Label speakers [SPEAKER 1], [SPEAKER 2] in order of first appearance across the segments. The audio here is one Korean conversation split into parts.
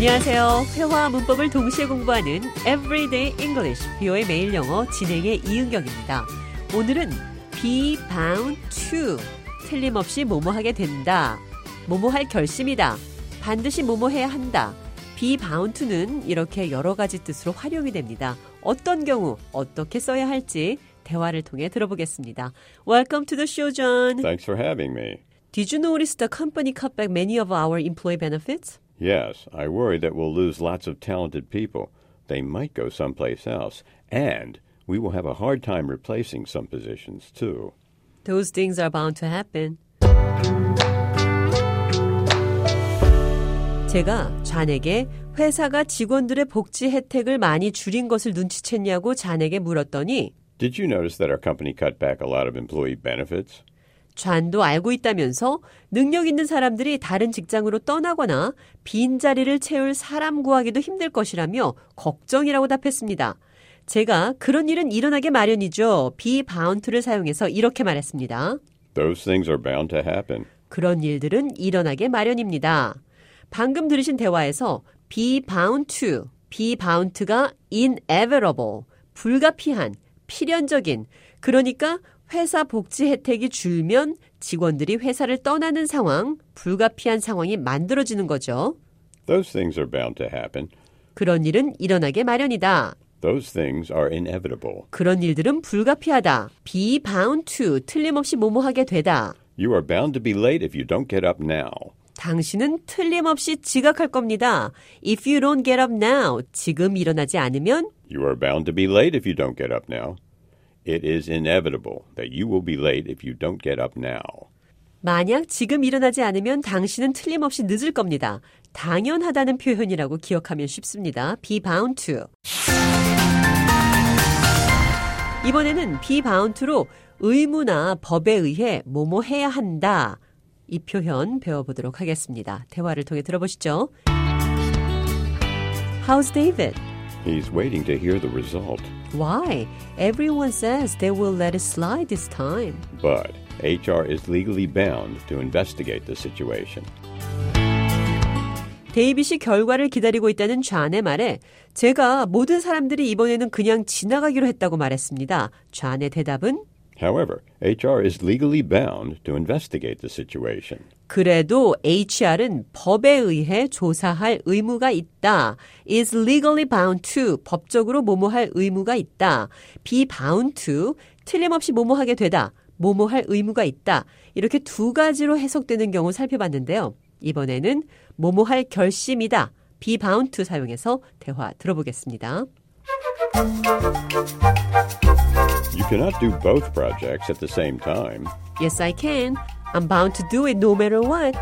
[SPEAKER 1] 안녕하세요. 회화와 문법을 동시에 공부하는 Everyday English, 비오의 매일 영어 진행의 이은경입니다. 오늘은 be bound to, 틀림없이 뭐뭐 하게 된다, 뭐뭐 할 결심이다, 반드시 뭐뭐 해야 한다. be bound to는 이렇게 여러 가지 뜻으로 활용이 됩니다. 어떤 경우, 어떻게 써야 할지 대화를 통해 들어보겠습니다. Welcome to the show, John.
[SPEAKER 2] Thanks for having me.
[SPEAKER 1] Did you notice the company cut back many of our employee benefits?
[SPEAKER 2] Yes, I worry that we'll lose lots of talented people. They might go someplace else, and we will have a hard time replacing some positions, too.
[SPEAKER 1] Those things are bound to happen. 제가 잔에게 회사가 직원들의 복지 혜택을 많이 줄인 것을 눈치챘냐고 잔에게 물었더니
[SPEAKER 2] Did you notice that our company cut back a lot of employee benefits?
[SPEAKER 1] 잔도 알고 있다면서 능력 있는 사람들이 다른 직장으로 떠나거나 빈자리를 채울 사람 구하기도 힘들 것이라며 걱정이라고 답했습니다. 제가 그런 일은 일어나게 마련이죠. 비바운트를 사용해서 이렇게 말했습니다.
[SPEAKER 2] Those things are bound to happen.
[SPEAKER 1] 그런 일들은 일어나게 마련입니다. 방금 들으신 대화에서 be bound to, be bound가 inevitable, 불가피한, 필연적인, 그러니까 회사 복지 혜택이 줄면 직원들이 회사를 떠나는 상황, 불가피한 상황이 만들어지는 거죠.
[SPEAKER 2] Those things are bound to happen.
[SPEAKER 1] 그런 일은 일어나게 마련이다.
[SPEAKER 2] Those things are inevitable.
[SPEAKER 1] 그런 일들은 불가피하다. be bound to, 틀림없이 뭐뭐하게 되다.
[SPEAKER 2] You are bound to be late if you don't get up now.
[SPEAKER 1] 당신은 틀림없이 지각할 겁니다. If you don't get up now, 지금 일어나지 않으면
[SPEAKER 2] You are bound to be late if you don't get up now. It is inevitable that you will be late if you don't get up now.
[SPEAKER 1] 만약 지금 일어나지 않으면 당신은 틀림없이 늦을 겁니다. 당연하다는 표현이라고 기억하면 쉽습니다. be bound to. 이번에는 be bound to로 의무나 법에 의해 뭐뭐 해야 한다. 이 표현 배워보도록 하겠습니다. 대화를 통해 들어보시죠. How's David?
[SPEAKER 2] He's waiting to hear the result.
[SPEAKER 1] Why? Everyone says they will let it slide this time.
[SPEAKER 2] But HR is legally bound to investigate the situation.
[SPEAKER 1] 데이빗이 결과를 기다리고 있다는 좌의 말에 제가 모든 사람들이 이번에는 그냥 지나가기로 했다고 말했습니다. 좌의 대답은
[SPEAKER 2] However, HR is legally bound to investigate the situation.
[SPEAKER 1] 그래도 HR은 법에 의해 조사할 의무가 있다. is legally bound to 법적으로 뭐뭐할 의무가 있다. be bound to 틀림없이 뭐뭐하게 되다. 뭐뭐할 의무가 있다. 이렇게 두 가지로 해석되는 경우 살펴봤는데요. 이번에는 뭐뭐할 결심이다. be bound to 사용해서 대화 들어보겠습니다.
[SPEAKER 2] You cannot do both projects at the same time.
[SPEAKER 1] Yes, I can. I'm bound to do it no matter what.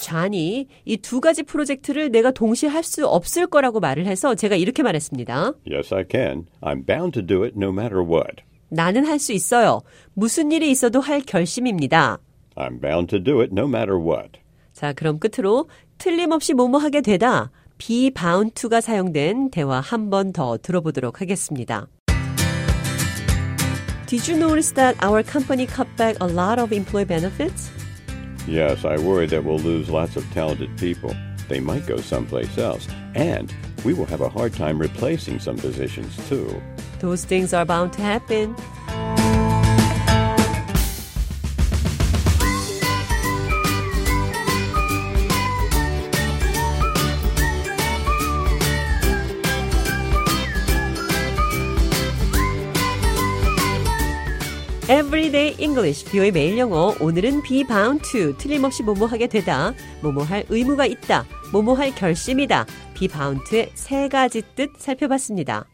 [SPEAKER 1] 잔이 이두 가지 프로젝트를 내가 동시에 할 수 없을 거라고 말을 해서 제가 이렇게 말했습니다.
[SPEAKER 2] Yes, I can. I'm bound to do it no matter what.
[SPEAKER 1] 나는 할 수 있어요. 무슨 일이 있어도 할 결심입니다.
[SPEAKER 2] I'm bound to do it no matter what.
[SPEAKER 1] 자, 그럼 끝으로 틀림없이 뭐뭐 하게 되다. be bound to가 사용된 대화 한 번 더 들어보도록 하겠습니다. Did you notice that our company cut back a lot of employee benefits?
[SPEAKER 2] Yes, I worry that we'll lose lots of talented people. They might go someplace else. And we will have a hard time replacing some positions, too.
[SPEAKER 1] Those things are bound to happen. Everyday English, 비오의 매일 영어. 오늘은 be bound to, 틀림없이 뭐뭐 하게 되다, 뭐뭐 할 의무가 있다, 뭐뭐 할 결심이다. be bound to의 세 가지 뜻 살펴봤습니다.